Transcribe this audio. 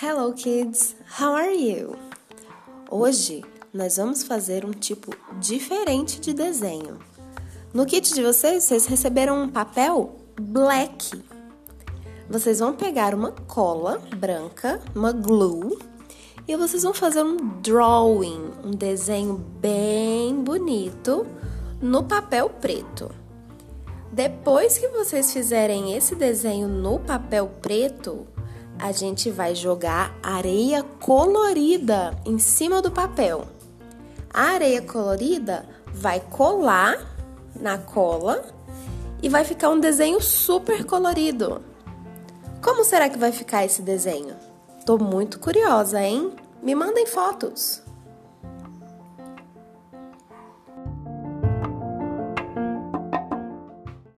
Hello kids, how are you? Hoje nós vamos fazer um tipo diferente de desenho. No kit de vocês, vocês receberam um papel black. Vocês vão pegar uma cola branca, uma glue, e vocês vão fazer um drawing, um desenho bem bonito no papel preto. Depois que vocês fizerem esse desenho no papel preto, a gente vai jogar areia colorida em cima do papel. A areia colorida vai colar na cola e vai ficar um desenho super colorido. Como será que vai ficar esse desenho? Tô muito curiosa, hein? Me mandem fotos.